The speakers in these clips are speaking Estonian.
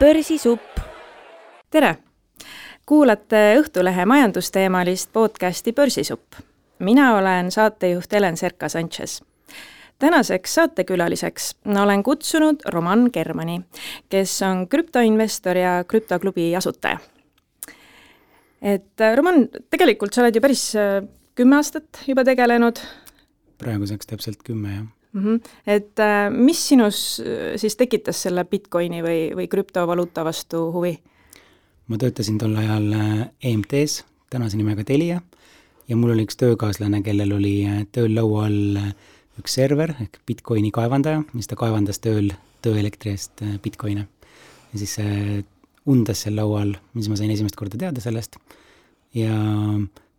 börsisupp. tere! kuulate Õhtulehe majandusteemalist podcasti Börsisupp. mina olen saatejuht Helen Serka-Sanchez. tänaseks saatekülaliseks olen kutsunud Roman Germani, kes on krüptoinvestor ja krüptoklubi asutaja. et Roman, tegelikult sa oled ju päris äh, kümme aastat juba tegelenud. praeguseks täpselt kümme, jah mm. -hmm. et äh, mis sinus äh, siis tekitas selle Bitcoini või, või krüptovaluuta vastu huvi? ma töötasin tol ajal äh, EMT-s, tänase nimega Telia, ja mul oli üks töökaaslane, kellel oli tööl laua all üks server ehk Bitcoini kaevandaja, mis ta kaevandas tööl tööelektri eest Bitcoine. ja siis undas seal laua all, siis ma sain esimest korda teada sellest ja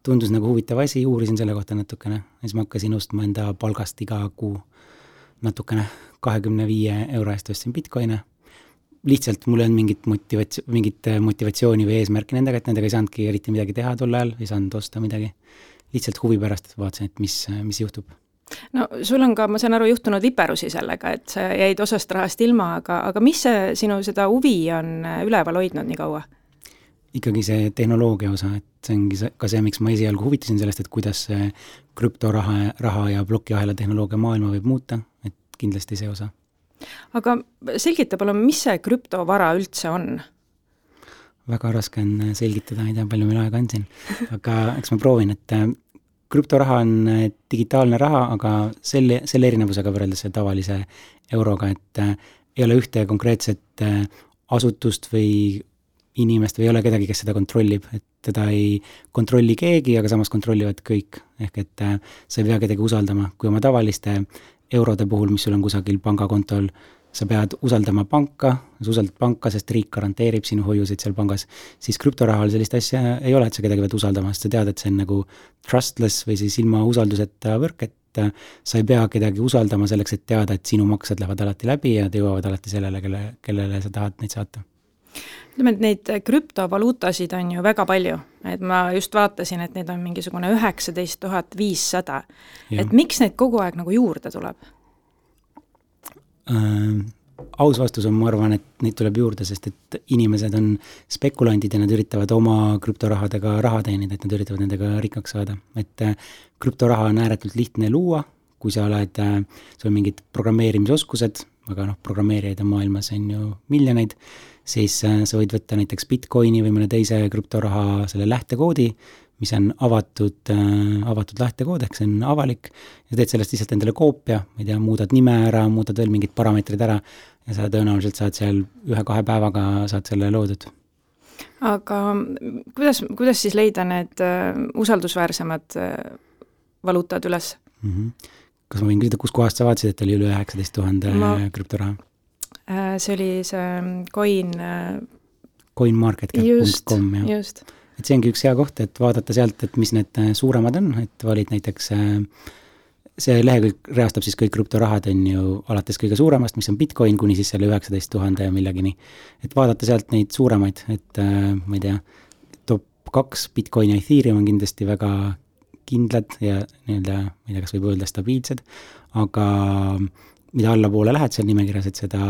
tundus nagu huvitav asi, uurisin selle kohta natukene ja siis ma hakkasin ostma enda palgast iga kuu natukene, kahekümne viie euro eest ostsin Bitcoine. lihtsalt mul ei olnud mingit motivats-, mingit motivatsiooni või eesmärki nendega, et nendega ei saanudki eriti midagi teha tol ajal, ei saanud osta midagi. lihtsalt huvi pärast vaatasin, et mis, mis juhtub no sul on ka, ma saan aru, juhtunud viperusi sellega, et sa jäid osast rahast ilma, aga, aga mis see sinu seda huvi on üleval hoidnud nii kaua? ikkagi see tehnoloogia osa, et see ongi see, ka see, miks ma esialgu huvitasin sellest, et kuidas see krüptoraha, raha ja plokiahela tehnoloogia maailma võib muuta, kindlasti see osa. aga selgita palun, mis see krüptovara üldse on? väga raske on selgitada, ei tea, palju meil aega on siin, aga eks ma proovin, et äh, krüptoraha on äh, digitaalne raha, aga selle, selle erinevusega võrreldes tavalise euroga, et äh, ei ole ühte konkreetset asutust või inimest või ei ole kedagi, kes seda kontrollib, et teda ei kontrolli keegi, aga samas kontrollivad kõik. ehk et äh, sa ei pea kedagi usaldama, kui oma tavaliste eurode puhul, mis sul on kusagil pangakontol, sa pead usaldama panka, sa usaldad panka, sest riik garanteerib sinu hoiuseid seal pangas, siis krüptorahal sellist asja ei ole, et sa kedagi pead usaldama, sest sa tead, et see on nagu trustless või siis ilma usalduseta võrk, et äh, sa ei pea kedagi usaldama selleks, et teada, et sinu maksed lähevad alati läbi ja jõuavad alati sellele, kelle, kellele sa tahad neid saata ütleme, et neid krüptovaluutasid on ju väga palju, et ma just vaatasin, et neid on mingisugune üheksateist tuhat viissada. et miks neid kogu aeg nagu juurde tuleb äh,? aus vastus on, ma arvan, et neid tuleb juurde, sest et inimesed on spekulandid ja nad üritavad oma krüptorahadega raha teenida, et nad üritavad nendega rikkaks saada, et äh, krüptoraha on ääretult lihtne luua, kui sa oled äh,, sul on mingid programmeerimisoskused, aga noh, programmeerijaid on maailmas on ju miljoneid siis äh, sa võid võtta näiteks Bitcoini või mõne teise krüptoraha selle lähtekoodi, mis on avatud, äh, avatud lähtekood, ehk see on avalik, ja teed sellest lihtsalt endale koopia, ma ei tea, muudad nime ära, muudad veel mingid parameetrid ära ja sa tõenäoliselt saad seal ühe-kahe päevaga, saad selle loodud. aga kuidas, kuidas siis leida need äh, usaldusväärsemad valuutad üles mm? -hmm. kas ma võin küsida, kuskohast sa vaatasid, et oli üle üheksateist tuhande krüptoraha? Äh, see oli see ähm, coin äh, coinmarketcap.com, jah. et see ongi üks hea koht, et vaadata sealt, et mis need äh, suuremad on, et valid näiteks see lehekülg reastab siis kõik krüptorahad, on ju, alates kõige suuremast, mis on Bitcoin, kuni siis selle üheksateist tuhande ja millegini. et vaadata sealt neid suuremaid, et ma ei tea, top kaks, Bitcoin ja Ethereum on kindlasti väga kindlad ja nii-öelda, ma ei tea, kas võib öelda stabiilsed, aga mida allapoole lähed seal nimekirjas, et seda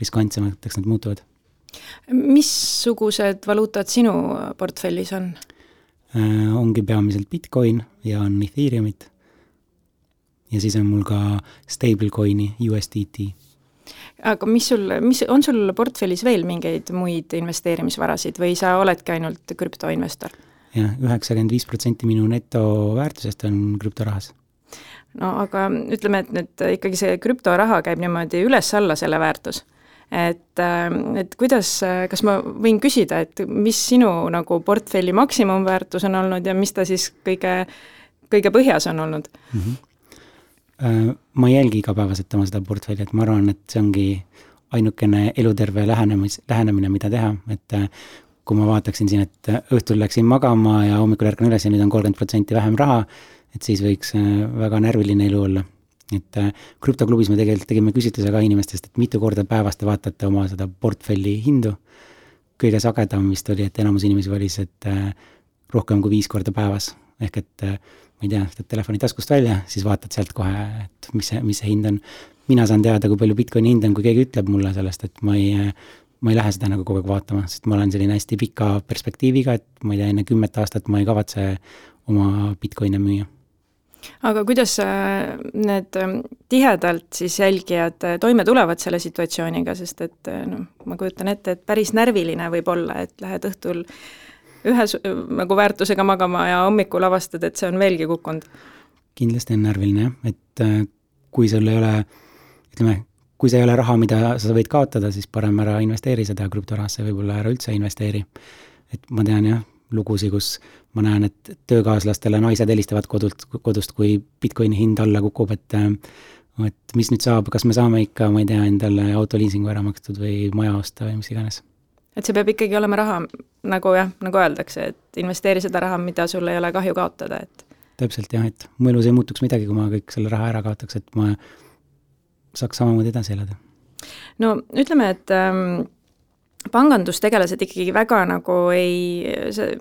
riskantsemateks nad muutuvad. missugused valuutad sinu portfellis on äh,? ongi peamiselt Bitcoin ja on Ethereumit. ja siis on mul ka stablecoin'i USDT. aga mis sul, mis, on sul portfellis veel mingeid muid investeerimisvarasid või sa oledki ainult krüptoinvestor ja,? jah, üheksakümmend viis protsenti minu netoväärtusest on krüptorahas no aga ütleme, et nüüd ikkagi see krüptoraha käib niimoodi üles-alla, selle väärtus. et, ähm, et kuidas, kas ma võin küsida, et mis sinu nagu portfelli maksimumväärtus on olnud ja mis ta siis kõige, kõige põhjas on olnud mm? -hmm. ma ei jälgi igapäevaselt oma seda portfelli, et ma arvan, et see ongi ainukene eluterve lähenemis, lähenemine, mida teha, et äh, kui ma vaataksin siin, et õhtul läksin magama ja hommikul ärkan üles ja nüüd on kolmkümmend protsenti vähem raha, et siis võiks äh, väga närviline elu olla. et äh, krüptoklubis me tegelikult tegime küsitluse ka inimestest, et mitu korda päevas te vaatate oma seda portfelli hindu. kõige sagedam vist oli, et enamus inimesi valis, et äh, rohkem kui viis korda päevas, ehk et ma ei tea, võtad telefoni taskust välja, siis vaatad sealt kohe, et mis see, mis see hind on. mina saan teada, kui palju Bitcoini hind on, kui keegi ütleb mulle sellest, et ma ei, ma ei lähe seda nagu kogu aeg vaatama, sest ma olen selline hästi pika perspektiiviga, et ma ei tea, enne kümmet aastat ma ei kavatse oma Bitcoine müüa aga kuidas äh, need ähm, tihedalt siis jälgijad äh, toime tulevad selle situatsiooniga, sest et äh, noh, ma kujutan ette, et päris närviline võib olla, et lähed õhtul ühe nagu väärtusega magama ja hommikul avastad, et see on veelgi kukkunud? kindlasti on närviline jah, et kui sul ei ole, ütleme, kui see ei ole raha, mida sa võid kaotada, siis parem ära investeeri seda krüptorahasse, võib-olla ära üldse investeeri. et ma tean jah, lugusid, kus ma näen, et töökaaslastele naised helistavad kodult, kodust, kui Bitcoini hind alla kukub, et et mis nüüd saab, kas me saame ikka, ma ei tea, endale autoliisingu ära makstud või maja osta või mis iganes. et see peab ikkagi olema raha, nagu jah, nagu öeldakse, et investeeri seda raha, mida sul ei ole kahju kaotada, et täpselt jah, et mu elus ei muutuks midagi, kui ma kõik selle raha ära kaotaks, et ma saaks samamoodi edasi elada. no ütleme, et ähm, pangandustegelased ikkagi väga nagu ei,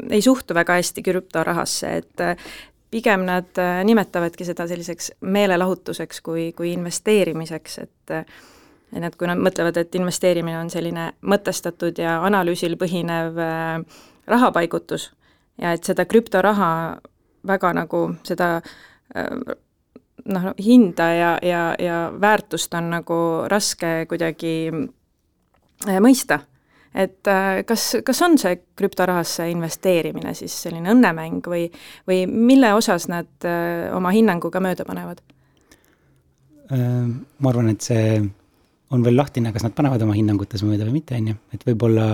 ei suhtu väga hästi krüptorahasse, et äh, pigem nad äh, nimetavadki seda selliseks meelelahutuseks kui, kui investeerimiseks, et äh, et nad, kui nad mõtlevad, et investeerimine on selline mõtestatud ja analüüsil põhinev rahapaigutus ja et seda krüptoraha väga nagu seda noh, hinda ja, ja, ja väärtust on nagu raske kuidagi mõista et äh, kas, kas on see krüptorahasse investeerimine siis selline õnnemäng või, või mille osas nad äh, oma hinnanguga mööda panevad? Äh, ma arvan, et see on veel lahtine, kas nad panevad oma hinnangutes mööda või mitte, on ju, et võib-olla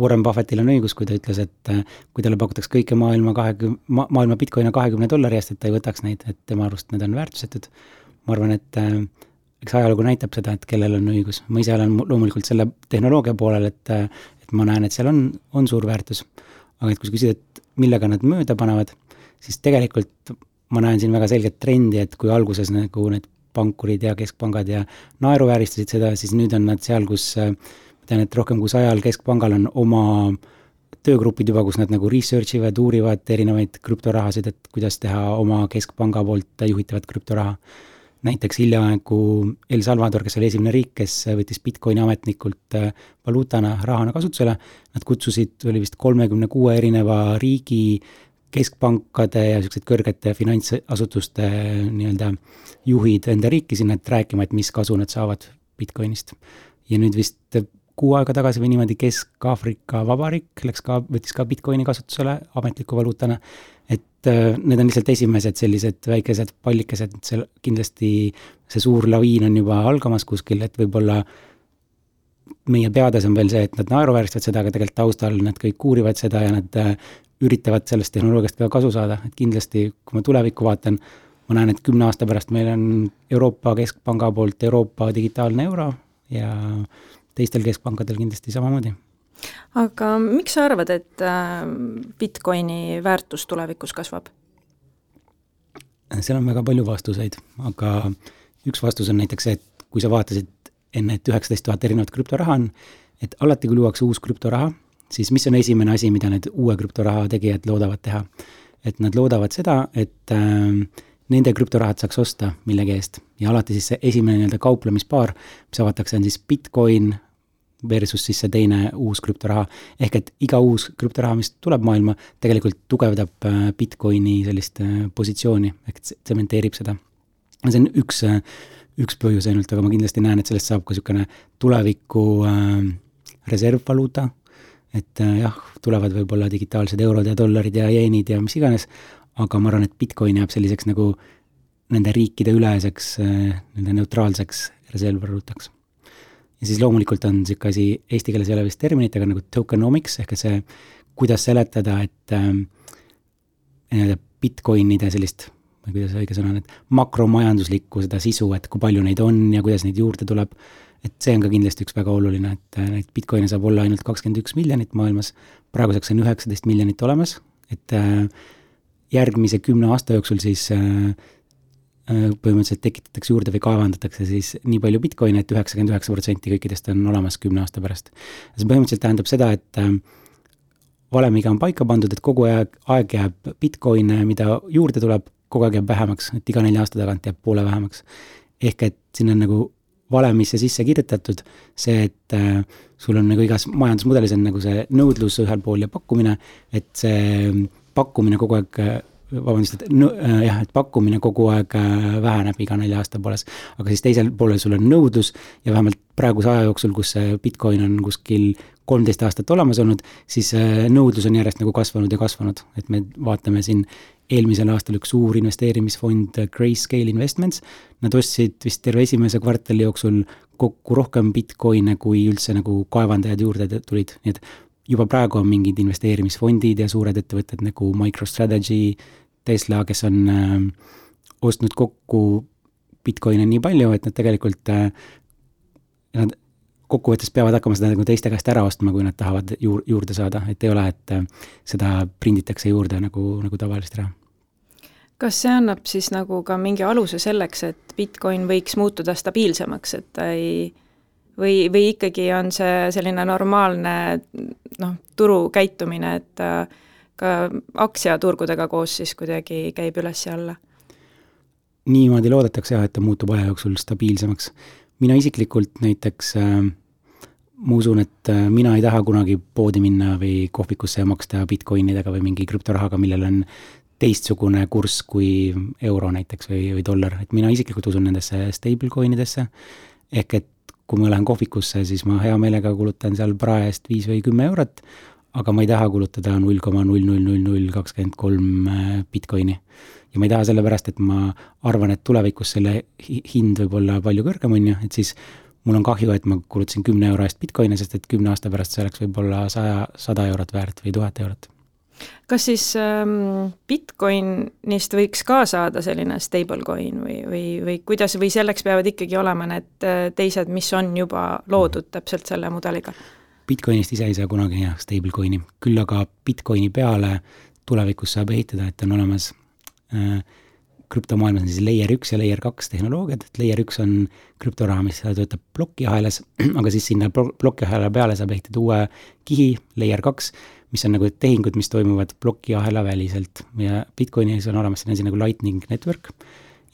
Warren Buffettil on õigus, kui ta ütles, et kui talle pakutakse kõike maailma kahekümne, maailma Bitcoini kahekümne dollari eest, et ta ei võtaks neid, et tema arust need on väärtusetud. ma arvan, et eks ajalugu näitab seda, et kellel on õigus, ma ise olen loomulikult selle tehnoloogia poolel, et et ma näen, et seal on, on suur väärtus. aga et kui sa küsid, et millega nad mööda panevad, siis tegelikult ma näen siin väga selget trendi, et kui alguses nagu need pankurid ja keskpangad ja naeruvääristasid seda, siis nüüd on nad seal, kus ma tean, et rohkem kui sajal keskpangal on oma töögrupid juba, kus nad nagu research ivad, uurivad erinevaid krüptorahasid, et kuidas teha oma keskpanga poolt juhitavat krüptoraha näiteks hiljaaegu El Salvador, kes oli esimene riik, kes võttis Bitcoini ametnikult äh, valuutana, rahana kasutusele, nad kutsusid, oli vist kolmekümne kuue erineva riigi keskpankade ja niisuguseid kõrgete finantsasutuste äh, nii-öelda juhid enda riiki sinna, et rääkima, et mis kasu nad saavad Bitcoinist. ja nüüd vist kuu aega tagasi või niimoodi Kesk-Aafrika Vabariik läks ka, võttis ka Bitcoini kasutusele ametliku valuutana et äh, need on lihtsalt esimesed sellised väikesed pallikesed, et seal kindlasti see suur laviin on juba algamas kuskil, et võib-olla meie peades on veel see, et nad naeruvääristavad seda, aga tegelikult taustal nad kõik uurivad seda ja nad äh, üritavad sellest tehnoloogiast ka kasu saada, et kindlasti, kui ma tulevikku vaatan, ma näen, et kümne aasta pärast meil on Euroopa Keskpanga poolt Euroopa digitaalne euro ja teistel keskpankadel kindlasti samamoodi aga miks sa arvad, et äh, Bitcoini väärtus tulevikus kasvab? seal on väga palju vastuseid, aga üks vastus on näiteks see, et kui sa vaatasid enne, et üheksateist tuhat erinevat krüptoraha on, et alati, kui luuakse uus krüptoraha, siis mis on esimene asi, mida need uue krüptoraha tegijad loodavad teha? et nad loodavad seda, et äh, nende krüptorahad saaks osta millegi eest ja alati siis see esimene nii-öelda kauplemispaar, mis avatakse, on siis Bitcoin versus siis see teine uus krüptoraha. ehk et iga uus krüptoraha, mis tuleb maailma, tegelikult tugevdab äh, Bitcoini sellist äh, positsiooni, ehk tsementeerib seda. see on üks, äh, üks põhjus ainult, aga ma kindlasti näen, et sellest saab ka niisugune tuleviku äh, reservvaluuta, et äh, jah, tulevad võib-olla digitaalsed eurod ja dollarid ja jeenid ja mis iganes, aga ma arvan, et Bitcoin jääb selliseks nagu nende riikide üleseks äh,, nende neutraalseks reservvaluutaks ja siis loomulikult on niisugune asi, eesti keeles ei ole vist terminit, aga nagu tokenomics ehk see, kuidas seletada, et äh, nii-öelda Bitcoinide sellist, tea, kuidas õige sõna on, et makromajanduslikku seda sisu, et kui palju neid on ja kuidas neid juurde tuleb, et see on ka kindlasti üks väga oluline, et äh, neid Bitcoine saab olla ainult kakskümmend üks miljonit maailmas, praeguseks on üheksateist miljonit olemas, et äh, järgmise kümne aasta jooksul siis Äh, põhimõtteliselt tekitatakse juurde või kaevandatakse siis nii palju Bitcoine et, et üheksakümmend üheksa protsenti kõikidest on olemas kümne aasta pärast. see põhimõtteliselt tähendab seda, et äh, valemiga on paika pandud, et kogu aeg, aeg jääb Bitcoine, mida juurde tuleb, kogu aeg jääb vähemaks, et iga nelja aasta tagant jääb poole vähemaks. ehk et siin on nagu valemisse sisse kirjutatud see, et äh, sul on nagu igas majandusmudelis on nagu see nõudlus ühel pool ja pakkumine, et see pakkumine kogu aeg vabandust, et no, jah, et pakkumine kogu aeg väheneb iga nelja aasta pooles. aga siis teisel poolel sul on nõudlus ja vähemalt praeguse aja jooksul, kus see Bitcoin on kuskil kolmteist aastat olemas olnud, siis nõudlus on järjest nagu kasvanud ja kasvanud, et me vaatame siin eelmisel aastal üks suur investeerimisfond, Grayscale Investments, nad ostsid vist terve esimese kvartali jooksul kokku rohkem Bitcoine, kui üldse nagu kaevandajad juurde tulid, nii et juba praegu on mingid investeerimisfondid ja suured ettevõtted nagu MicroStrategy, Tesla, kes on äh, ostnud kokku Bitcoine nii palju, et nad tegelikult äh,, nad kokkuvõttes peavad hakkama seda nagu teiste käest ära ostma, kui nad tahavad juur-, juurde saada, et ei ole, et äh, seda prinditakse juurde nagu, nagu tavalist raha kas see annab siis nagu ka mingi aluse selleks, et Bitcoin võiks muutuda stabiilsemaks, et ta ei või, või ikkagi on see selline normaalne noh, turu käitumine, et ta ka aktsiaturgudega koos siis kuidagi käib üles ja alla? niimoodi loodetakse jah, et ta muutub aja jooksul stabiilsemaks. mina isiklikult näiteks äh, ma usun, et äh, mina ei taha kunagi poodi minna või kohvikusse ja maksta Bitcoinidega või mingi krüptorahaga, millel on teistsugune kurss kui euro näiteks või, või dollar, et mina isiklikult usun nendesse stablecoin idesse, ehk et kui ma lähen kohvikusse, siis ma hea meelega kulutan seal prae eest viis või kümme eurot, aga ma ei taha kulutada null koma null null null null kakskümmend kolm äh, Bitcoini. ja ma ei taha sellepärast, et ma arvan, et tulevikus selle hind võib olla palju kõrgem, on ju, et siis mul on kahju, et ma kulutasin kümne euro eest Bitcoini, sest et kümne aasta pärast see oleks võib-olla saja, sada eurot väärt või tuhat eurot kas siis ähm, Bitcoinist võiks ka saada selline stablecoin või, või, või kuidas, või selleks peavad ikkagi olema need äh, teised, mis on juba loodud täpselt selle mudeliga? Bitcoinist ise ei saa kunagi jah, stablecoin'i, küll aga Bitcoini peale tulevikus saab ehitada, et on olemas äh, krüptomaailmas on siis layer üks ja layer kaks tehnoloogiad, et layer üks on krüptoraha, mis töötab plokiahelas, aga siis sinna plokiahela peale saab ehitada uue kihi, layer kaks, mis on nagu tehingud, mis toimuvad plokiahela väliselt. Ja Bitcoinis on olemas selline asi nagu lightning network.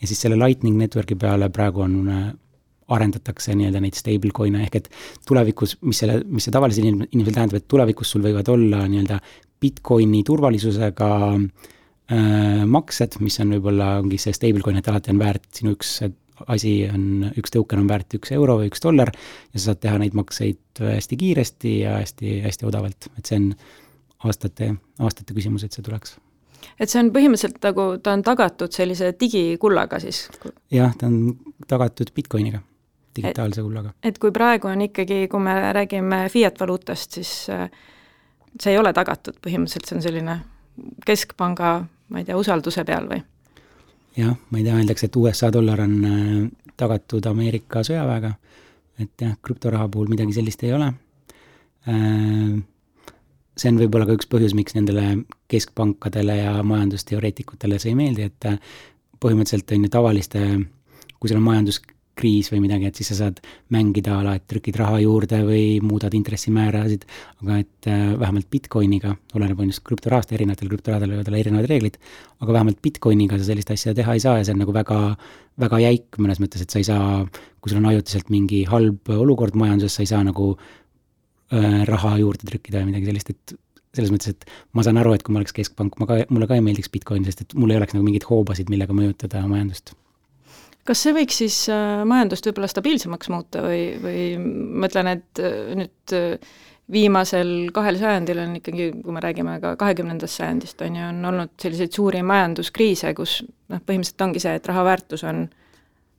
Ja siis selle lightning network'i peale praegu on äh, arendatakse nii-öelda neid stablecoin'e ehk et tulevikus, mis selle, mis see tavalisel inimesel tähendab, et tulevikus sul võivad olla nii-öelda Bitcoini turvalisusega äh, maksed, mis on võib-olla, ongi see stablecoin, et alati on väärt sinu üks asi on, üks token on väärt üks euro või üks dollar ja sa saad teha neid makseid hästi kiiresti ja hästi, hästi odavalt, et see on aastate, aastate küsimus, et see tuleks. et see on põhimõtteliselt nagu, ta on tagatud sellise digikullaga siis? jah, ta on tagatud Bitcoiniga, digitaalse kullaga. et kui praegu on ikkagi, kui me räägime fiat valuutast, siis äh, see ei ole tagatud põhimõtteliselt, see on selline keskpanga, ma ei tea, usalduse peal või? jah, ma ei tea, öeldakse, et USA dollar on äh, tagatud Ameerika sõjaväega, et jah, krüptoraha puhul midagi sellist ei ole äh, see on võib-olla ka üks põhjus, miks nendele keskpankadele ja majandusteoreetikutele see ei meeldi, et põhimõtteliselt on ju tavaliste, kui sul on majanduskriis või midagi, et siis sa saad mängida ala, et trükid raha juurde või muudad intressimäärasid, aga et äh, vähemalt Bitcoiniga, oleneb on just krüptorahast, erinevatel krüptorahadel võivad olla erinevad reeglid, aga vähemalt Bitcoiniga sa sellist asja teha ei saa ja see on nagu väga, väga jäik mõnes mõttes, et sa ei saa, kui sul on ajutiselt mingi halb olukord majanduses, sa ei saa nagu Äh, raha juurde trükkida või midagi sellist, et selles mõttes, et ma saan aru, et kui ma oleks keskpank, ma ka, mulle ka ei meeldiks Bitcoin, sest et mul ei oleks nagu mingeid hoobasid, millega mõjutada majandust. Kas see võiks siis äh, majandust võib-olla stabiilsemaks muuta või, või ma ütlen, et äh, nüüd viimasel kahel sajandil on ikkagi, kui me räägime ka kahekümnendast sajandist, on ju, on olnud selliseid suuri majanduskriise, kus noh, põhimõtteliselt ongi see, et raha väärtus on,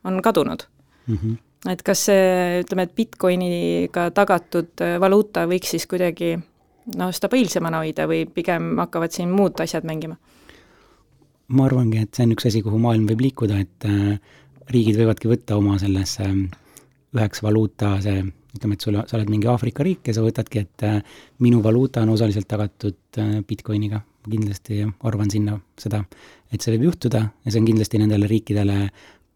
on kadunud mm. -hmm et kas see, ütleme, et Bitcoiniga tagatud äh, valuuta võiks siis kuidagi noh, stabiilsemana hoida või pigem hakkavad siin muud asjad mängima? ma arvangi, et see on üks asi, kuhu maailm võib liikuda, et äh, riigid võivadki võtta oma sellesse äh, üheks valuuta see, ütleme, et sul, sa oled mingi Aafrika riik ja sa võtadki, et minu valuuta on osaliselt tagatud Bitcoiniga. kindlasti arvan sinna seda, et see võib juhtuda ja see on kindlasti nendele riikidele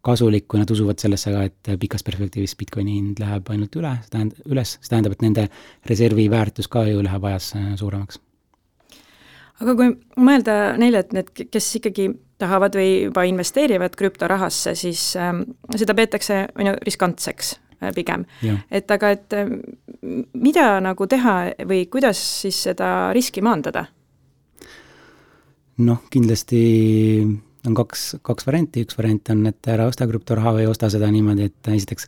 kasulik, kui nad usuvad sellesse ka, et pikas perspektiivis Bitcoini hind läheb ainult üle, see tähendab, üles, see tähendab, et nende reservi väärtus ka ju läheb ajas äh, suuremaks. aga kui mõelda neile, et need, kes ikkagi tahavad või juba investeerivad krüptorahasse, siis ähm, seda peetakse, on ju, riskantseks. äh, pigem. et aga, et äh, mida nagu teha või kuidas siis seda riski maandada? noh, kindlasti on kaks, kaks varianti, üks variant on, et ära osta krüptoraha või osta seda niimoodi, et esiteks,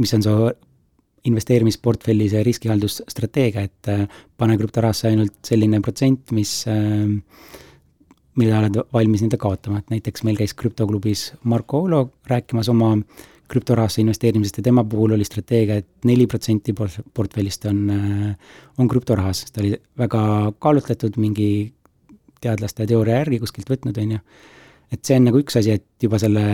mis on su investeerimisportfelli see riskihaldusstrateegia, et äh, pane krüptorahasse ainult selline protsent, mis, äh, mida oled valmis nende kaotama, et näiteks meil käis krüptoklubis Marko Olo rääkimas oma krüptorahasse investeerimisest ja tema puhul oli strateegia et, et neli protsenti portfellist on, äh, on krüptorahas, ta oli väga kaalutletud mingi teadlaste teooria järgi kuskilt võtnud, on ju. et see on nagu üks asi, et juba selle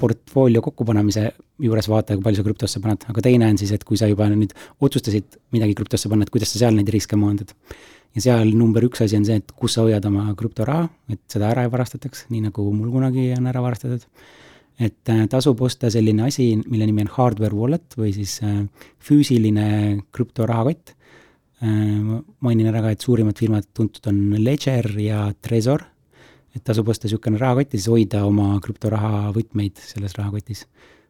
portfoolio kokkupanemise juures vaata, kui palju sa krüptosse paned, aga teine on siis, et kui sa juba nüüd otsustasid midagi krüptosse panna, et kuidas sa seal neid riske maandad. Ja seal number üks asi on see, et kus sa hoiad oma krüptoraha, et seda ära ei varastataks, nii nagu mul kunagi on ära varastatud. et äh, tasub osta selline asi, mille nimi on hardware wallet või siis äh, füüsiline krüptorahakott. Äh, mainin ära ka, et suurimad firmad tuntud on Ledger ja Trezor et tasub osta niisugune rahakott ja siis hoida oma krüptoraha võtmeid selles rahakotis.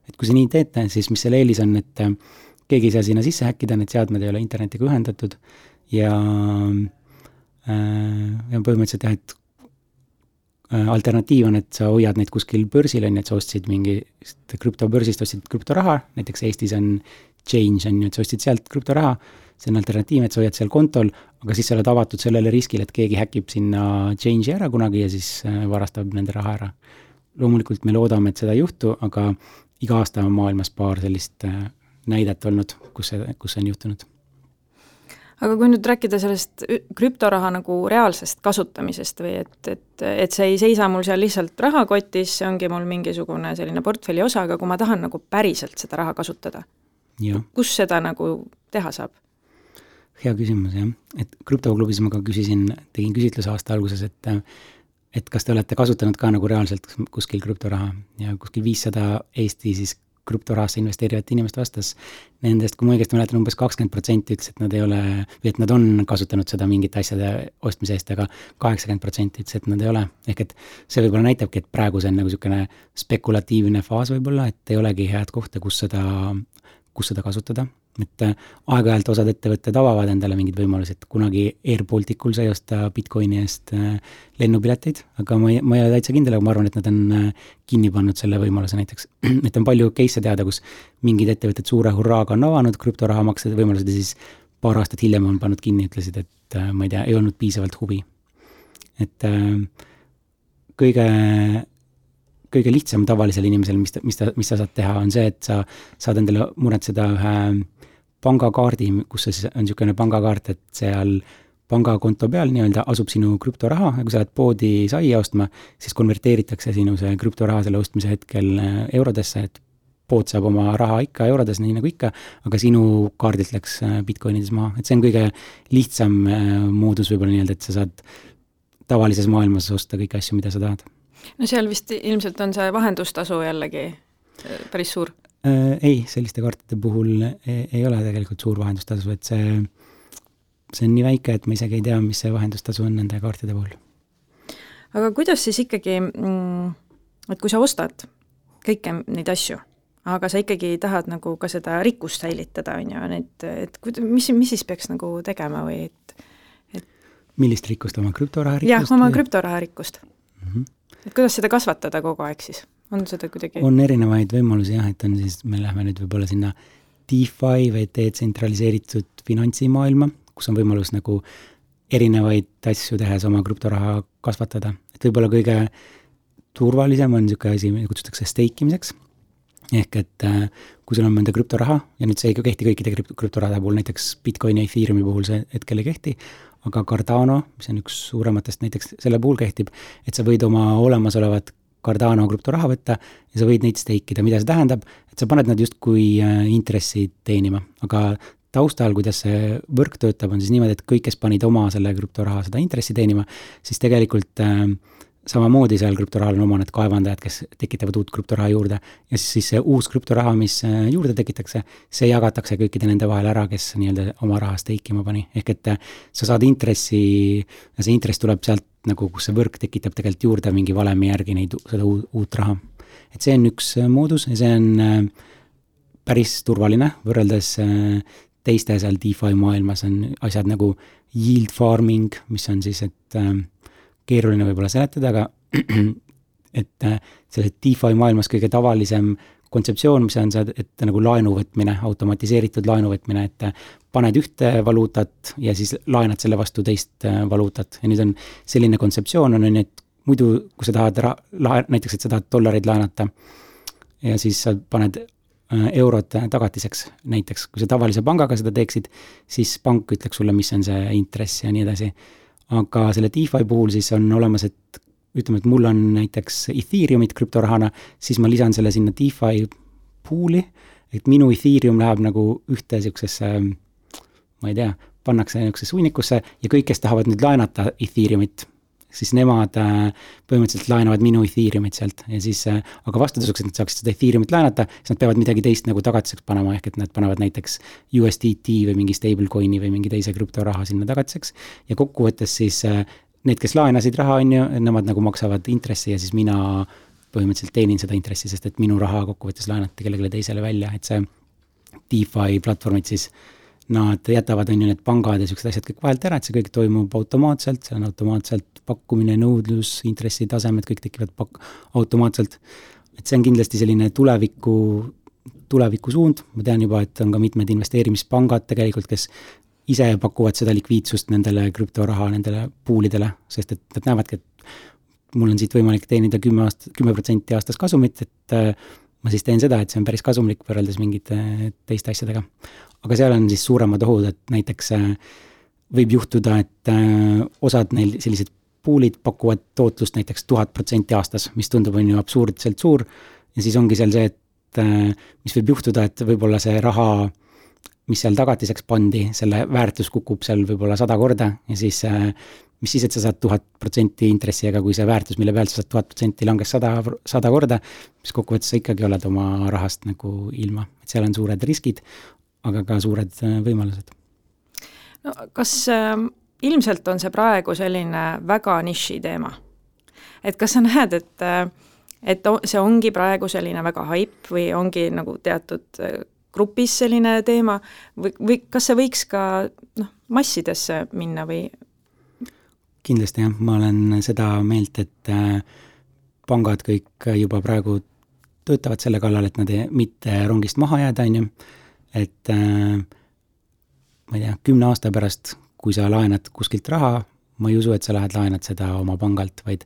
et kui sa nii teete, siis mis selle eelis on, et keegi ei saa sinna sisse häkkida, need seadmed ei ole internetiga ühendatud ja äh, ja põhimõtteliselt jah, et äh, alternatiiv on, et sa hoiad neid kuskil börsil, on ju, et sa ostsid mingist krüptobörsist, ostsid krüptoraha, näiteks Eestis on Change on ju, et sa ostsid sealt krüptoraha. See on alternatiiv, et sa hoiad seal kontol, aga siis sa oled avatud sellele riskile, et keegi häkib sinna change'i ära kunagi ja siis äh, varastab nende raha ära. loomulikult me loodame, et seda ei juhtu, aga iga aasta on maailmas paar sellist näidet olnud, kus see, kus see on juhtunud aga kui nüüd rääkida sellest krüptoraha nagu reaalsest kasutamisest või et, et, et see ei seisa mul seal lihtsalt rahakotis, see ongi mul mingisugune selline portfelli osa, aga kui ma tahan nagu päriselt seda raha kasutada, kus seda nagu teha saab? hea küsimus, jah. et krüptoklubis ma ka küsisin, tegin küsitluse aasta alguses, et et kas te olete kasutanud ka nagu reaalselt kuskil krüptoraha ja kuskil viissada Eesti siis krüptorahasse investeerivat inimest vastas. Nendest, kui ma õigesti mäletan, umbes kakskümmend protsenti ütles, et nad ei ole, või et nad on kasutanud seda mingite asjade ostmise eest aga, aga kaheksakümmend protsenti ütles, et nad ei ole. ehk et see võib-olla näitabki, et praegu see on nagu niisugune spekulatiivne faas võib-olla, et ei olegi head kohta, kus seda, kus seda kasutada et äh, aeg-ajalt osad ettevõtted avavad endale mingeid võimalusi, et kunagi Air Balticul sai osta Bitcoini eest äh, lennupileteid, aga ma ei, ma ei ole täitsa kindel, aga ma arvan, et nad on äh, kinni pannud selle võimaluse näiteks. et on palju case'e teada, kus mingid ettevõtted suure hurraaga on avanud krüptorahamakse võimalused ja siis paar aastat hiljem on pannud kinni, ütlesid, et ma ei tea, ei olnud piisavalt huvi. et kõige kõige lihtsam tavalisel inimesel, mis ta, mis ta, mis sa saad teha, on see, et sa saad endale muretseda ühe pangakaardi, kus siis on niisugune pangakaart, et seal pangakonto peal nii-öelda asub sinu krüptoraha ja kui sa lähed poodi saia ostma, siis konverteeritakse sinu see krüptoraha selle ostmise hetkel äh, eurodesse, et pood saab oma raha ikka eurodes, nii nagu ikka, aga sinu kaardilt läks äh, Bitcoinides maha, et see on kõige lihtsam äh, moodus võib-olla nii-öelda, et sa saad tavalises maailmas osta kõiki asju, mida sa tahad. no seal vist ilmselt on see vahendustasu jällegi päris suur ei, selliste kaartide puhul ei, ei ole tegelikult suur vahendustasu, et see, see on nii väike, et ma isegi ei tea, mis see vahendustasu on nende kaartide puhul. aga kuidas siis ikkagi, mm, et kui sa ostad kõiki neid asju, aga sa ikkagi tahad nagu ka seda rikkust säilitada, on ju, et, et kuid-, mis, mis siis peaks nagu tegema või et, et millist rikkust, oma krüptoraha rikkust? jah, oma krüptoraha rikkust mm. -hmm. et kuidas seda kasvatada kogu aeg siis? On seda kuidagi? on erinevaid võimalusi jah, et on siis, me läheme nüüd võib-olla sinna DeFi või detsentraliseeritud finantsimaailma, kus on võimalus nagu erinevaid asju tehes oma krüptoraha kasvatada, et võib-olla kõige turvalisem on niisugune asi, mida kutsutakse stake imiseks, ehk et äh, kui sul on mõnda krüptoraha ja nüüd see ei kehti kõikide krüptorahade puhul, näiteks Bitcoini ja Ethereumi puhul see hetkel ei kehti, aga Cardano, mis on üks suurematest näiteks, selle puhul kehtib, et sa võid oma olemasolevat Cardano krüptoraha võtta ja sa võid neid stake ida, mida see tähendab, et sa paned nad justkui äh, intressi teenima, aga taustal, kuidas see võrk töötab, on siis niimoodi, et kõik, kes panid oma selle krüptoraha seda intressi teenima, siis tegelikult äh, samamoodi seal krüptorahal on oma need kaevandajad, kes tekitavad uut krüptoraha juurde ja siis, siis see uus krüptoraha, mis äh, juurde tekitakse, see jagatakse kõikide nende vahel ära, kes nii-öelda oma raha stake ima pani, ehk et äh, sa saad intressi see intress tuleb sealt nagu, kus see võrk tekitab tegelikult juurde mingi valemi järgi neid, seda uut, uut raha. et see on üks äh, moodus ja see on päris turvaline, võrreldes teiste seal DeFi maailmas on asjad nagu yield farming, mis on siis, et keeruline võib-olla seletada, aga et selles DeFi maailmas kõige tavalisem kontseptsioon, mis on see, et nagu laenu võtmine, automatiseeritud laenu võtmine, et paned ühte valuutat ja siis laenad selle vastu teist valuutat ja nüüd on selline kontseptsioon on, ju, et muidu, kui sa tahad ra-, lae-, näiteks, et sa tahad dollareid laenata ja siis sa paned äh, eurod tagatiseks näiteks, kui sa tavalise pangaga seda teeksid, siis pank ütleks sulle, mis on see intress ja nii edasi. Aga selle DeFi puhul siis on olemas, et ütleme, et mul on näiteks Ethereumit krüptorahana, siis ma lisan selle sinna DeFi pool'i, et minu Ethereum läheb nagu ühte niisugusesse, ma ei tea, pannakse niisugusesse hunnikusse ja kõik, kes tahavad nüüd laenata Ethereumit, siis nemad äh, põhimõtteliselt laenavad minu Ethereumit sealt ja siis, äh, aga vastutasuks, et nad saaksid seda Ethereumit laenata, siis nad peavad midagi teist nagu tagatiseks panema, ehk et nad panevad näiteks USDT või mingi stablecoin'i või mingi teise krüptoraha sinna tagatiseks. ja kokkuvõttes siis äh, need, kes laenasid raha, on ju, nemad nagu maksavad intressi ja siis mina põhimõtteliselt teenin seda intressi, sest et minu raha kokkuvõttes laenati kellelegi teisele välja, et see DeFi platvormid siis, nad jätavad, on ju, need pangad ja siuksed asjad kõik vahelt ära, et see kõik toimub automaatselt, seal on automaatselt pakkumine, nõudlus, intressitasemed, kõik tekivad pak-, automaatselt. et see on kindlasti selline tuleviku, tuleviku suund, ma tean juba, et on ka mitmed investeerimispangad tegelikult, kes ise pakuvad seda likviidsust nendele krüptoraha, nendele pool idele, sest et nad näevadki, et mul on siit võimalik teenida kümme aast-, kümme protsenti aastas kasumit, et äh, ma siis teen seda, et see on päris kasumlik võrreldes mingite teiste asjadega. Aga seal on siis suuremad ohud, et näiteks äh, võib juhtuda, et äh, osad neil sellised pool'id pakuvad tootlust näiteks tuhat protsenti aastas, mis tundub, on ju absurdselt suur. ja siis ongi seal see, et mis võib juhtuda, et võib-olla see raha mis seal tagatiseks pandi, selle väärtus kukub seal võib-olla sada korda ja siis äh, mis siis, et sa saad tuhat protsenti intressi, aga kui see väärtus, mille pealt sa saad tuhat protsenti, langes sada, sada korda, siis kokkuvõttes sa ikkagi oled oma rahast nagu ilma, et seal on suured riskid, aga ka suured äh, võimalused. no kas äh, ilmselt on see praegu selline väga niši teema? et kas sa näed, et äh, et see ongi praegu selline väga haip või ongi nagu teatud äh, grupis selline teema või, või kas see võiks ka noh, massidesse minna või? kindlasti jah, ma olen seda meelt, et pangad kõik juba praegu töötavad selle kallal, et nad ei, mitte rongist maha jääda, on ju, et äh, ma ei tea, kümne aasta pärast, kui sa laenad kuskilt raha, ma ei usu, et sa lähed laenad seda oma pangalt, vaid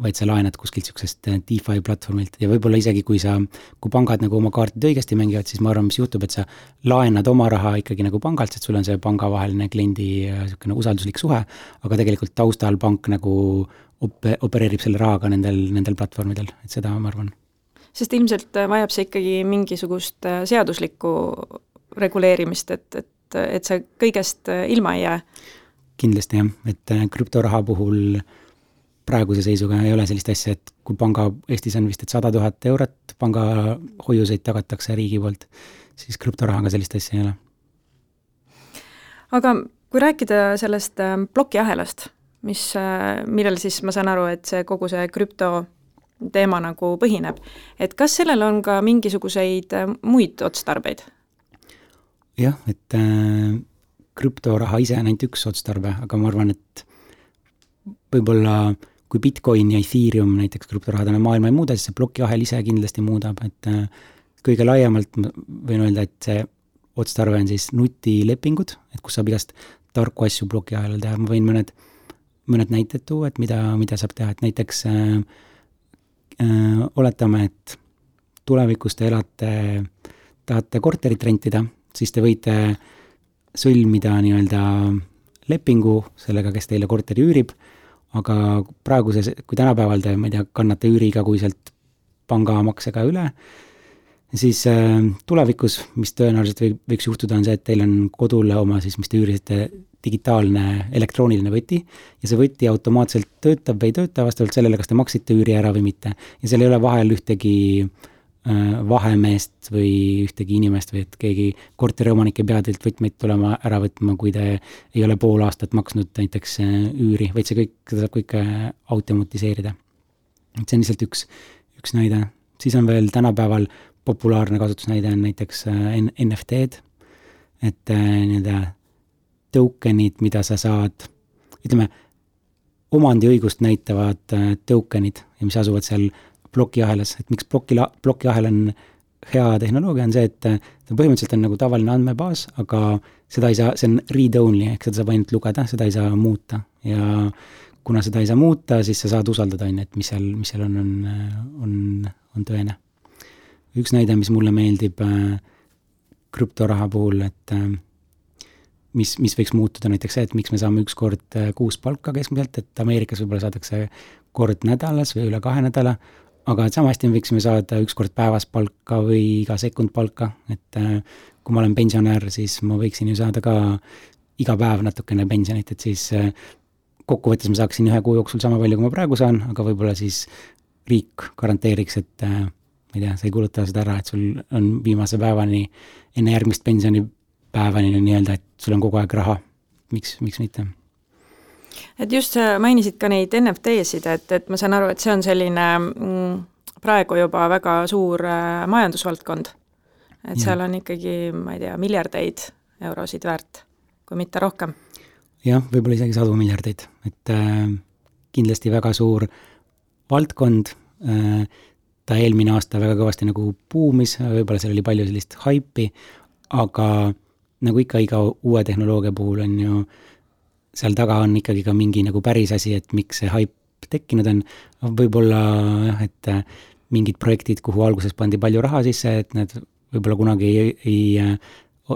vaid sa laenad kuskilt niisugusest äh, DeFi platvormilt ja võib-olla isegi, kui sa, kui pangad nagu oma kaartid õigesti mängivad, siis ma arvan, mis juhtub, et sa laenad oma raha ikkagi nagu pangalt, sest sul on see pangavaheline kliendi äh, niisugune usalduslik suhe, aga tegelikult taustal pank nagu op-, opereerib selle rahaga nendel, nendel platvormidel, et seda ma arvan. Sest ilmselt äh, vajab see ikkagi mingisugust seaduslikku reguleerimist, et, et, et sa kõigest ilma ei jää? kindlasti jah, et krüptoraha puhul äh, praeguse seisuga ei ole sellist asja, et kui panga, Eestis on vist, et sada tuhat eurot pangahoiuseid tagatakse riigi poolt, siis krüptorahaga sellist asja ei ole. aga kui rääkida sellest äh, plokiahelast, mis, äh, millel siis ma saan aru, et see kogu see krüpto teema nagu põhineb, et kas sellel on ka mingisuguseid äh, muid otstarbeid? jah, et äh, krüptoraha ise on ainult üks otstarve, aga ma arvan, et võib-olla kui Bitcoin ja Ethereum näiteks krüptorahadena maailma ei muuda, siis see plokiahel ise kindlasti muudab, et äh, kõige laiemalt ma võin öelda, et see otstarve on siis nutilepingud, et kus saab igast tarku asju plokiahelal teha, ma võin mõned, mõned näited tuua, et mida, mida saab teha, et näiteks äh, oletame, et tulevikus te elate, tahate korterit rentida, siis te võite sõlmida nii-öelda lepingu sellega, kes teile korteri üürib aga praeguses, kui tänapäeval te, ma ei tea, kannate üüriigakuiselt pangamaksega üle, siis äh, tulevikus, mis tõenäoliselt võib, võiks juhtuda, on see, et teil on kodule oma siis, mis te üürisite, digitaalne elektrooniline võti ja see võti automaatselt töötab või ei tööta vastavalt sellele, kas te maksite üüri ära või mitte. ja seal ei ole vahel ühtegi äh, Äh, vahemeest või ühtegi inimest või et keegi korteriomanik ei pea teilt võtmeid tulema ära võtma, kui te ei ole pool aastat maksnud näiteks äh, üüri, vaid see kõik, seda saab kõike automatiseerida. et see on lihtsalt üks, üks näide. siis on veel tänapäeval populaarne kasutusnäide on näiteks NFT-d, et nii-öelda token'id, mida sa saad, ütleme, omandiõigust näitavad token'id ja mis asuvad seal plokiahelas, et miks ploki, plokiahel on hea tehnoloogia, on see, et ta põhimõtteliselt on nagu tavaline andmebaas, aga seda ei saa, see on read-only, ehk seda saab ainult lugeda, seda ei saa muuta. Ja kuna seda ei saa muuta, siis sa saad usaldada, on ju, et mis seal, mis seal on, on, on, on tõene. üks näide, mis mulle meeldib äh, krüptoraha puhul, et äh, mis, mis võiks muutuda näiteks see, et miks me saame üks kord äh, kuus palka keskmiselt, et Ameerikas võib-olla saadakse kord nädalas või üle kahe nädala, aga et sama hästi me võiksime saada üks kord päevas palka või iga sekund palka, et äh, kui ma olen pensionär, siis ma võiksin ju saada ka iga päev natukene pensionit, et siis äh, kokkuvõttes ma saaksin ühe kuu jooksul sama palju, kui ma praegu saan, aga võib-olla siis riik garanteeriks, et ma ei tea, sa ei kuluta seda ära, et sul on viimase päevani, enne järgmist pensionipäevani nii-öelda, et sul on kogu aeg raha. miks, miks mitte? et just sa mainisid ka neid NFT-sid, et, et ma saan aru, et see on selline mm, praegu juba väga suur äh, majandusvaldkond. et ja. seal on ikkagi, ma ei tea, miljardeid eurosid väärt, kui mitte rohkem jah, võib-olla isegi sadu miljardeid, et äh, kindlasti väga suur valdkond äh,, ta eelmine aasta väga kõvasti nagu buumis, võib-olla seal oli palju sellist haipi, aga nagu ikka iga uue tehnoloogia puhul on ju, seal taga on ikkagi ka mingi nagu päris asi, et miks see haip tekkinud on, võib-olla jah, et äh, mingid projektid, kuhu alguses pandi palju raha sisse, et need võib-olla kunagi ei, ei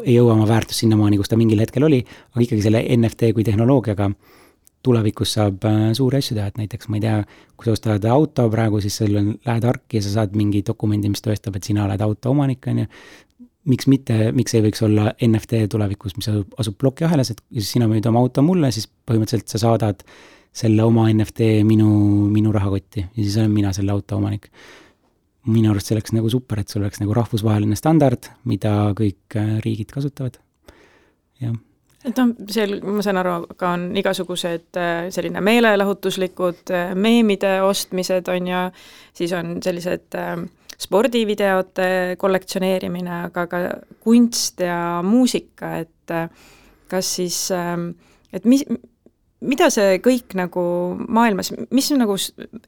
ei jõua oma väärtust sinnamaani, kus ta mingil hetkel oli, aga ikkagi selle NFT kui tehnoloogiaga tulevikus saab äh, suuri asju teha, et näiteks ma ei tea, kui sa ostad auto praegu, siis sul on, lähed arki ja sa saad mingi dokumendi, mis tõestab, et sina oled auto omanik, on ju. Miks mitte, miks ei võiks olla NFT tulevikus, mis asub, asub plokiahelas, et siis sina müüd oma auto mulle, siis põhimõtteliselt sa saadad selle oma NFT minu, minu rahakotti ja siis olen mina selle auto omanik. Minu arust see oleks nagu super, et sul oleks nagu rahvusvaheline standard, mida kõik äh, riigid kasutavad, jah et noh, seal ma saan aru, ka on igasugused äh, selline meelelahutuslikud äh, meemide ostmised on ju, siis on sellised spordivideote kollektsioneerimine, aga ka kunst ja muusika, et kas siis, ähm, et mis, mida see kõik nagu maailmas, mis nagu,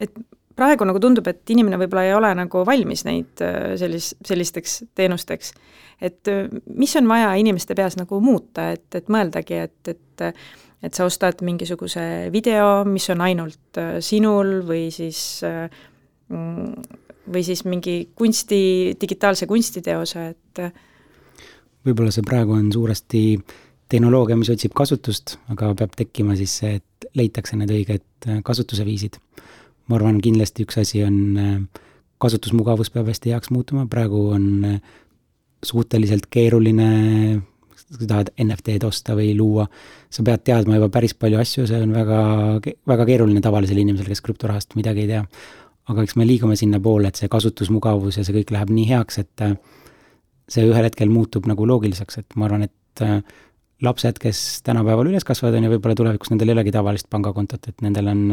et praegu nagu tundub, et inimene võib-olla ei ole nagu valmis neid äh, sellis-, sellisteks teenusteks. et äh, mis on vaja inimeste peas nagu muuta, et, et mõeldagi, et, et et sa ostad mingisuguse video, mis on ainult äh, sinul või siis mm, või siis mingi kunsti, digitaalse kunstiteose, et võib-olla see praegu on suuresti tehnoloogia, mis otsib kasutust, aga peab tekkima siis see, et leitakse need õiged kasutuse viisid ma arvan, kindlasti üks asi on äh, kasutusmugavus peab hästi heaks muutuma, praegu on äh, suhteliselt keeruline, sa tahad NFT-d osta või luua, sa pead teadma juba päris palju asju, see on väga, väga keeruline tavalisele inimesele, kes krüptorahast midagi ei tea. aga eks me liigume sinnapoole, et see kasutusmugavus ja see kõik läheb nii heaks, et äh, see ühel hetkel muutub nagu loogiliseks, et ma arvan, et lapsed, kes tänapäeval üles kasvavad, on ju, võib-olla tulevikus nendel ei olegi tavalist pangakontot, et nendel on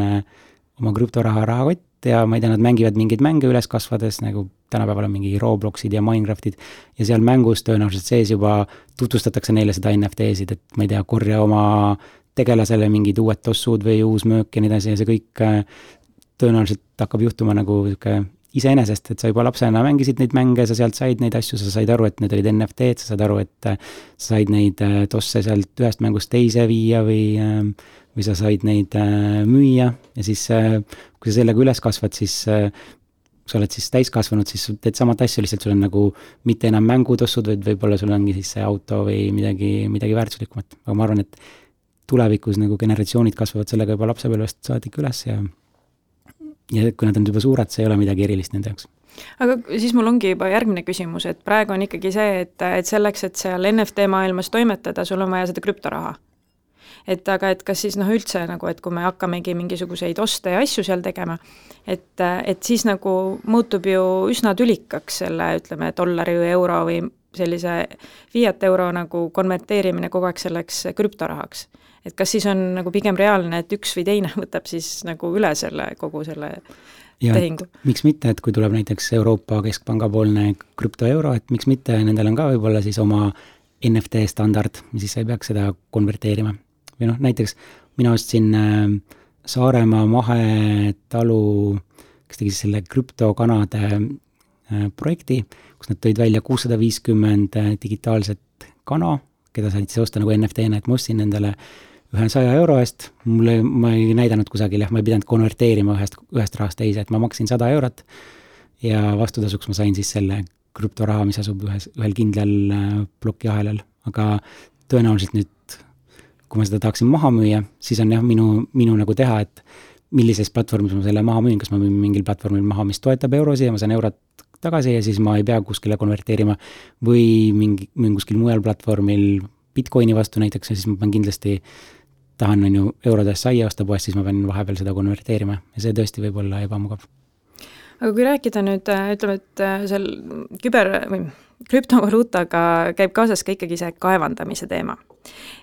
oma krüptoraha rahakott ja ma ei tea, nad mängivad mingeid mänge üles kasvades, nagu tänapäeval on mingi Robloxid ja Minecraftid, ja seal mängus tõenäoliselt sees juba tutvustatakse neile seda NFT-sid, et ma ei tea, korja oma tegelasele mingid uued tossud või uus möök ja nii edasi ja see kõik äh, tõenäoliselt hakkab juhtuma nagu niisugune iseenesest, et sa juba lapsena mängisid neid mänge, sa sealt said neid asju, sa said aru, et need olid NFT-d, sa said aru, et äh, sa said neid äh, tosse sealt ühest mängust teise viia või või sa said neid äh, müüa ja siis äh, kui sa sellega üles kasvad, siis äh, sa oled siis täiskasvanud, siis teed samat asja, lihtsalt sul on nagu mitte enam mängutossud, vaid võib-olla sul ongi siis see auto või midagi, midagi väärtuslikumat, aga ma arvan, et tulevikus nagu generatsioonid kasvavad sellega juba lapsepõlvest saadik üles ja ja kui nad on juba suured, see ei ole midagi erilist nende jaoks aga siis mul ongi juba järgmine küsimus, et praegu on ikkagi see, et, et selleks, et seal NFT maailmas toimetada, sul on vaja seda krüptoraha et aga et kas siis noh, üldse nagu, et kui me hakkamegi mingisuguseid oste ja asju seal tegema, et, et siis nagu muutub ju üsna tülikaks selle, ütleme, dollari või euro või sellise fiat euro nagu konverteerimine kogu aeg selleks krüptorahaks. Et kas siis on nagu pigem reaalne, et üks või teine võtab siis nagu üle selle, kogu selle tehingu. miks mitte, et kui tuleb näiteks Euroopa Keskpanga poolne krüptoeuro, et miks mitte, nendel on ka võib-olla siis oma NFT standard, siis sa ei peaks seda konverteerima. või noh, näiteks mina ostsin äh, Saaremaa mahetalu, kes tegi selle krüptokanade äh, projekti, kus nad tõid välja kuussada viiskümmend äh, digitaalset kana, keda said siis osta nagu NFT-na, et ma ostsin endale ühe saja euro eest, mulle, ma ei näidanud kusagil jah, ma ei pidanud konverteerima ühest, ühest rahast teise, et ma maksin sada eurot. Ja vastutasuks ma sain siis selle krüptoraha, mis asub ühes, ühel kindlal plokiahelal, aga tõenäoliselt nüüd kui ma seda tahaksin maha müüa, siis on jah, minu, minu nagu teha, et millises platvormis ma selle maha müün, kas ma müün mingil platvormil maha, mis toetab eurosi ja ma saan eurot tagasi ja siis ma ei pea kuskile konverteerima. või mingi, müün kuskil mujal platvormil Bitcoini vastu näiteks ja siis ma pean kindlasti, tahan, on ju, eurode eest saia osta poest, siis ma pean vahepeal seda konverteerima ja see tõesti võib olla ebamugav. aga kui rääkida nüüd, ütleme, et äh, seal küber või krüptovaluutaga käib kaasas ka ikkagi see kaevandamise teema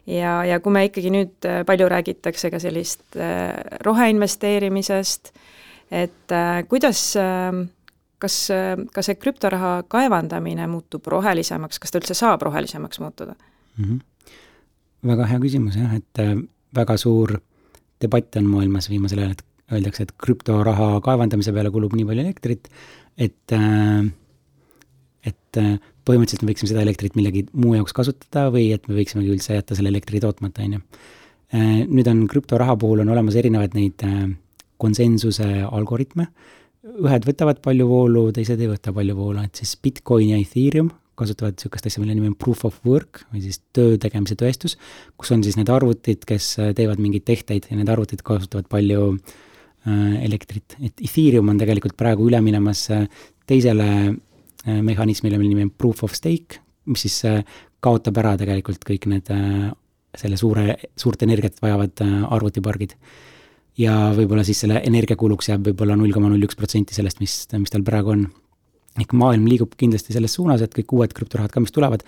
ja, ja kui me ikkagi nüüd äh, palju räägitakse ka sellist äh, roheinvesteerimisest, et äh, kuidas kas, kas see krüptoraha kaevandamine muutub rohelisemaks, kas ta üldse saab rohelisemaks muutuda mm? -hmm. väga hea küsimus jah, et väga suur debatt on maailmas viimasel ajal, et öeldakse, et krüptoraha kaevandamise peale kulub nii palju elektrit, et äh, et äh, põhimõtteliselt me võiksime seda elektrit millegi muu jaoks kasutada või et me võiksimegi üldse jätta selle elektri tootmata, on ju. Äh, nüüd on krüptoraha puhul on olemas erinevaid neid konsensuse algoritme, ühed võtavad palju voolu, teised ei võta palju voolu, et siis Bitcoin ja Ethereum kasutavad niisugust asja, mille nimi on proof of work või siis töö tegemise tõestus, kus on siis need arvutid, kes teevad mingeid tehteid ja need arvutid kasutavad palju elektrit, et Ethereum on tegelikult praegu üle minemas teisele Äh, mehhanismile, mille nimi on proof of stake, mis siis äh, kaotab ära tegelikult kõik need äh, selle suure, suurt energiat vajavad arvutipargid. ja võib-olla siis selle energiakuluks jääb võib-olla null koma null üks protsenti sellest, mis, mis tal praegu on. Ehk maailm liigub kindlasti selles suunas, et kõik uued krüptorahad ka, mis tulevad,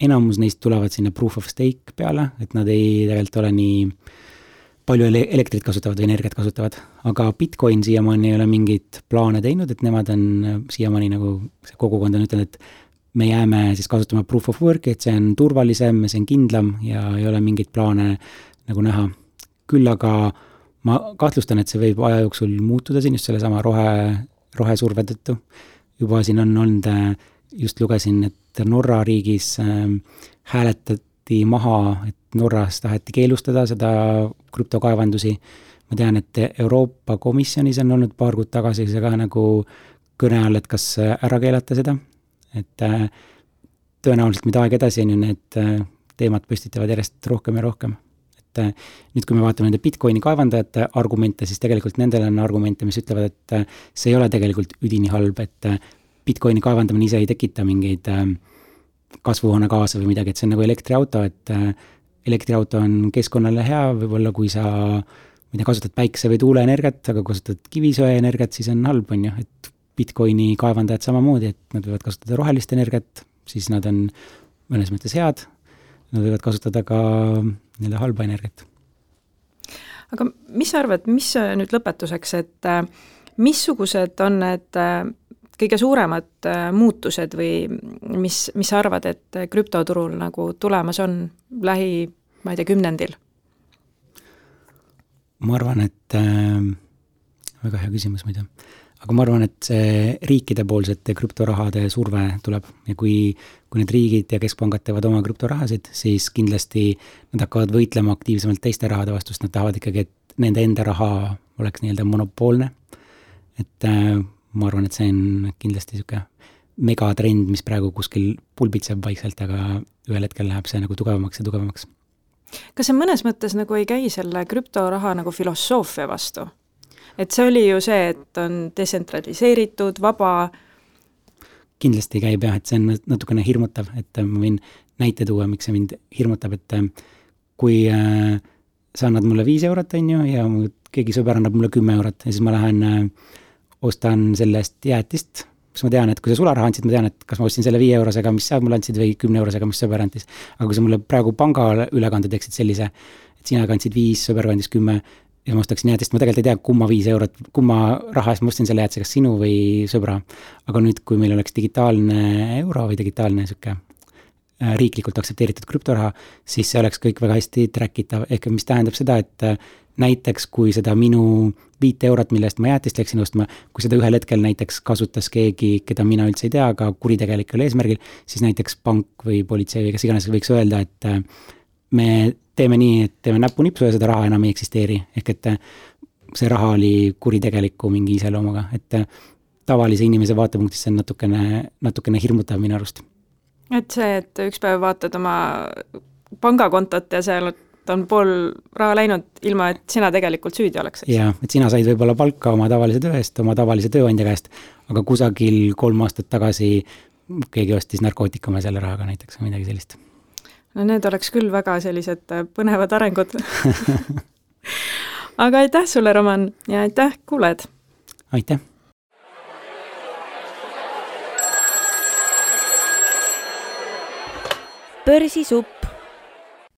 enamus neist tulevad sinna proof of stake peale, et nad ei tegelikult ole nii äh, palju ele-, elektrit kasutavad või energiat kasutavad, aga Bitcoin siiamaani ei ole mingeid plaane teinud, et nemad on siiamaani nagu, see kogukond on ütelnud, et me jääme siis kasutama proof of work'i, et see on turvalisem see on kindlam ja ei ole mingeid plaane nagu näha. küll aga ma kahtlustan, et see võib aja jooksul muutuda siin just sellesama rohe, rohesurve tõttu. Juba siin on olnud, just lugesin, et Norra riigis äh, hääletati maha, et Norras taheti keelustada seda krüptokaevandusi, ma tean, et Euroopa Komisjonis on olnud paar kuud tagasi see ka nagu kõne all, et kas ära keelata seda, et äh, tõenäoliselt, mida aeg edasi on ju, need äh, teemad püstitavad järjest rohkem ja rohkem. Et äh, nüüd, kui me vaatame nende Bitcoini kaevandajate argumente, siis tegelikult nendel on argumente, mis ütlevad, et see ei ole tegelikult üdini halb, et Bitcoini kaevandamine ise ei tekita mingeid kasvuhoonegaase või midagi, et see on nagu elektriauto, et elektriauto on keskkonnale hea, võib-olla kui sa ma ei tea, kasutad päikese- või tuuleenergiat, aga kasutad kivisöeenergiat, siis on halb, on ju, et Bitcoini kaevandajad samamoodi, et nad võivad kasutada rohelist energiat, siis nad on mõnes mõttes head, nad võivad kasutada ka nii-öelda halba energiat. aga mis sa arvad, mis nüüd lõpetuseks, et äh, missugused on need äh, kõige suuremad äh, muutused või mis, mis sa arvad, et krüptoturul nagu tulemas on lähi, ma ei tea, kümnendil? ma arvan, et äh, väga hea küsimus muide, aga ma arvan, et see riikidepoolsete krüptorahade surve tuleb ja kui, kui need riigid ja keskpangad teevad oma krüptorahasid, siis kindlasti nad hakkavad võitlema aktiivsemalt teiste rahade vastu, sest nad tahavad ikkagi, et nende enda raha oleks nii-öelda monopoolne. et äh, ma arvan, et see on kindlasti niisugune megatrend, mis praegu kuskil pulbitseb vaikselt, aga ühel hetkel läheb see nagu tugevamaks ja tugevamaks. kas see mõnes mõttes nagu ei käi selle krüptoraha nagu filosoofia vastu? Et see oli ju see, et on detsentraliseeritud, vaba kindlasti käib jah, et see on natukene hirmutav, et ma võin näite tuua, miks see mind hirmutab, et kui äh, sa annad mulle viis eurot, on ju, ja keegi sõber annab mulle kümme eurot ja siis ma lähen äh, ostan selle eest jäätist, kus ma tean, et kui sa sularaha andsid, ma tean, et kas ma ostsin selle viie eurosega, mis sa mulle andsid, või kümne eurosega, mis sõber andis. aga kui sa mulle praegu pangaülekande teeksid sellise, et sina kandsid viis, sõber kandis kümme, ja ma ostaksin jäätist, ma tegelikult ei tea, kumma viis eurot, kumma raha eest ma ostsin selle jäätise, kas sinu või sõbra. aga nüüd, kui meil oleks digitaalne euro või digitaalne sihuke äh, riiklikult aktsepteeritud krüptoraha, siis see oleks kõik väga hästi track itav, ehk mis tähendab seda, et äh, näiteks kui seda minu viite eurot, mille eest ma jäätist läksin ostma, kui seda ühel hetkel näiteks kasutas keegi, keda mina üldse ei tea, aga kuritegelikul eesmärgil, siis näiteks pank või politsei või kes iganes võiks öelda, et äh, me teeme nii, et teeme näpunipsu ja seda raha enam ei eksisteeri, ehk et äh, see raha oli kuritegeliku mingi iseloomuga, et äh, tavalise inimese vaatepunktist see on natukene, natukene hirmutav minu arust. et see, et üks päev vaatad oma pangakontot ja seal on pool raha läinud, ilma et sina tegelikult süüdi oleks, eks? jaa, et sina said võib-olla palka oma tavalise töö eest, oma tavalise tööandja käest, aga kusagil kolm aastat tagasi keegi ostis narkootikume selle rahaga näiteks või midagi sellist no need oleks küll väga sellised äh, põnevad arengud aga aitäh sulle, Roman, ja aitäh, kuulajad! aitäh! börsisupp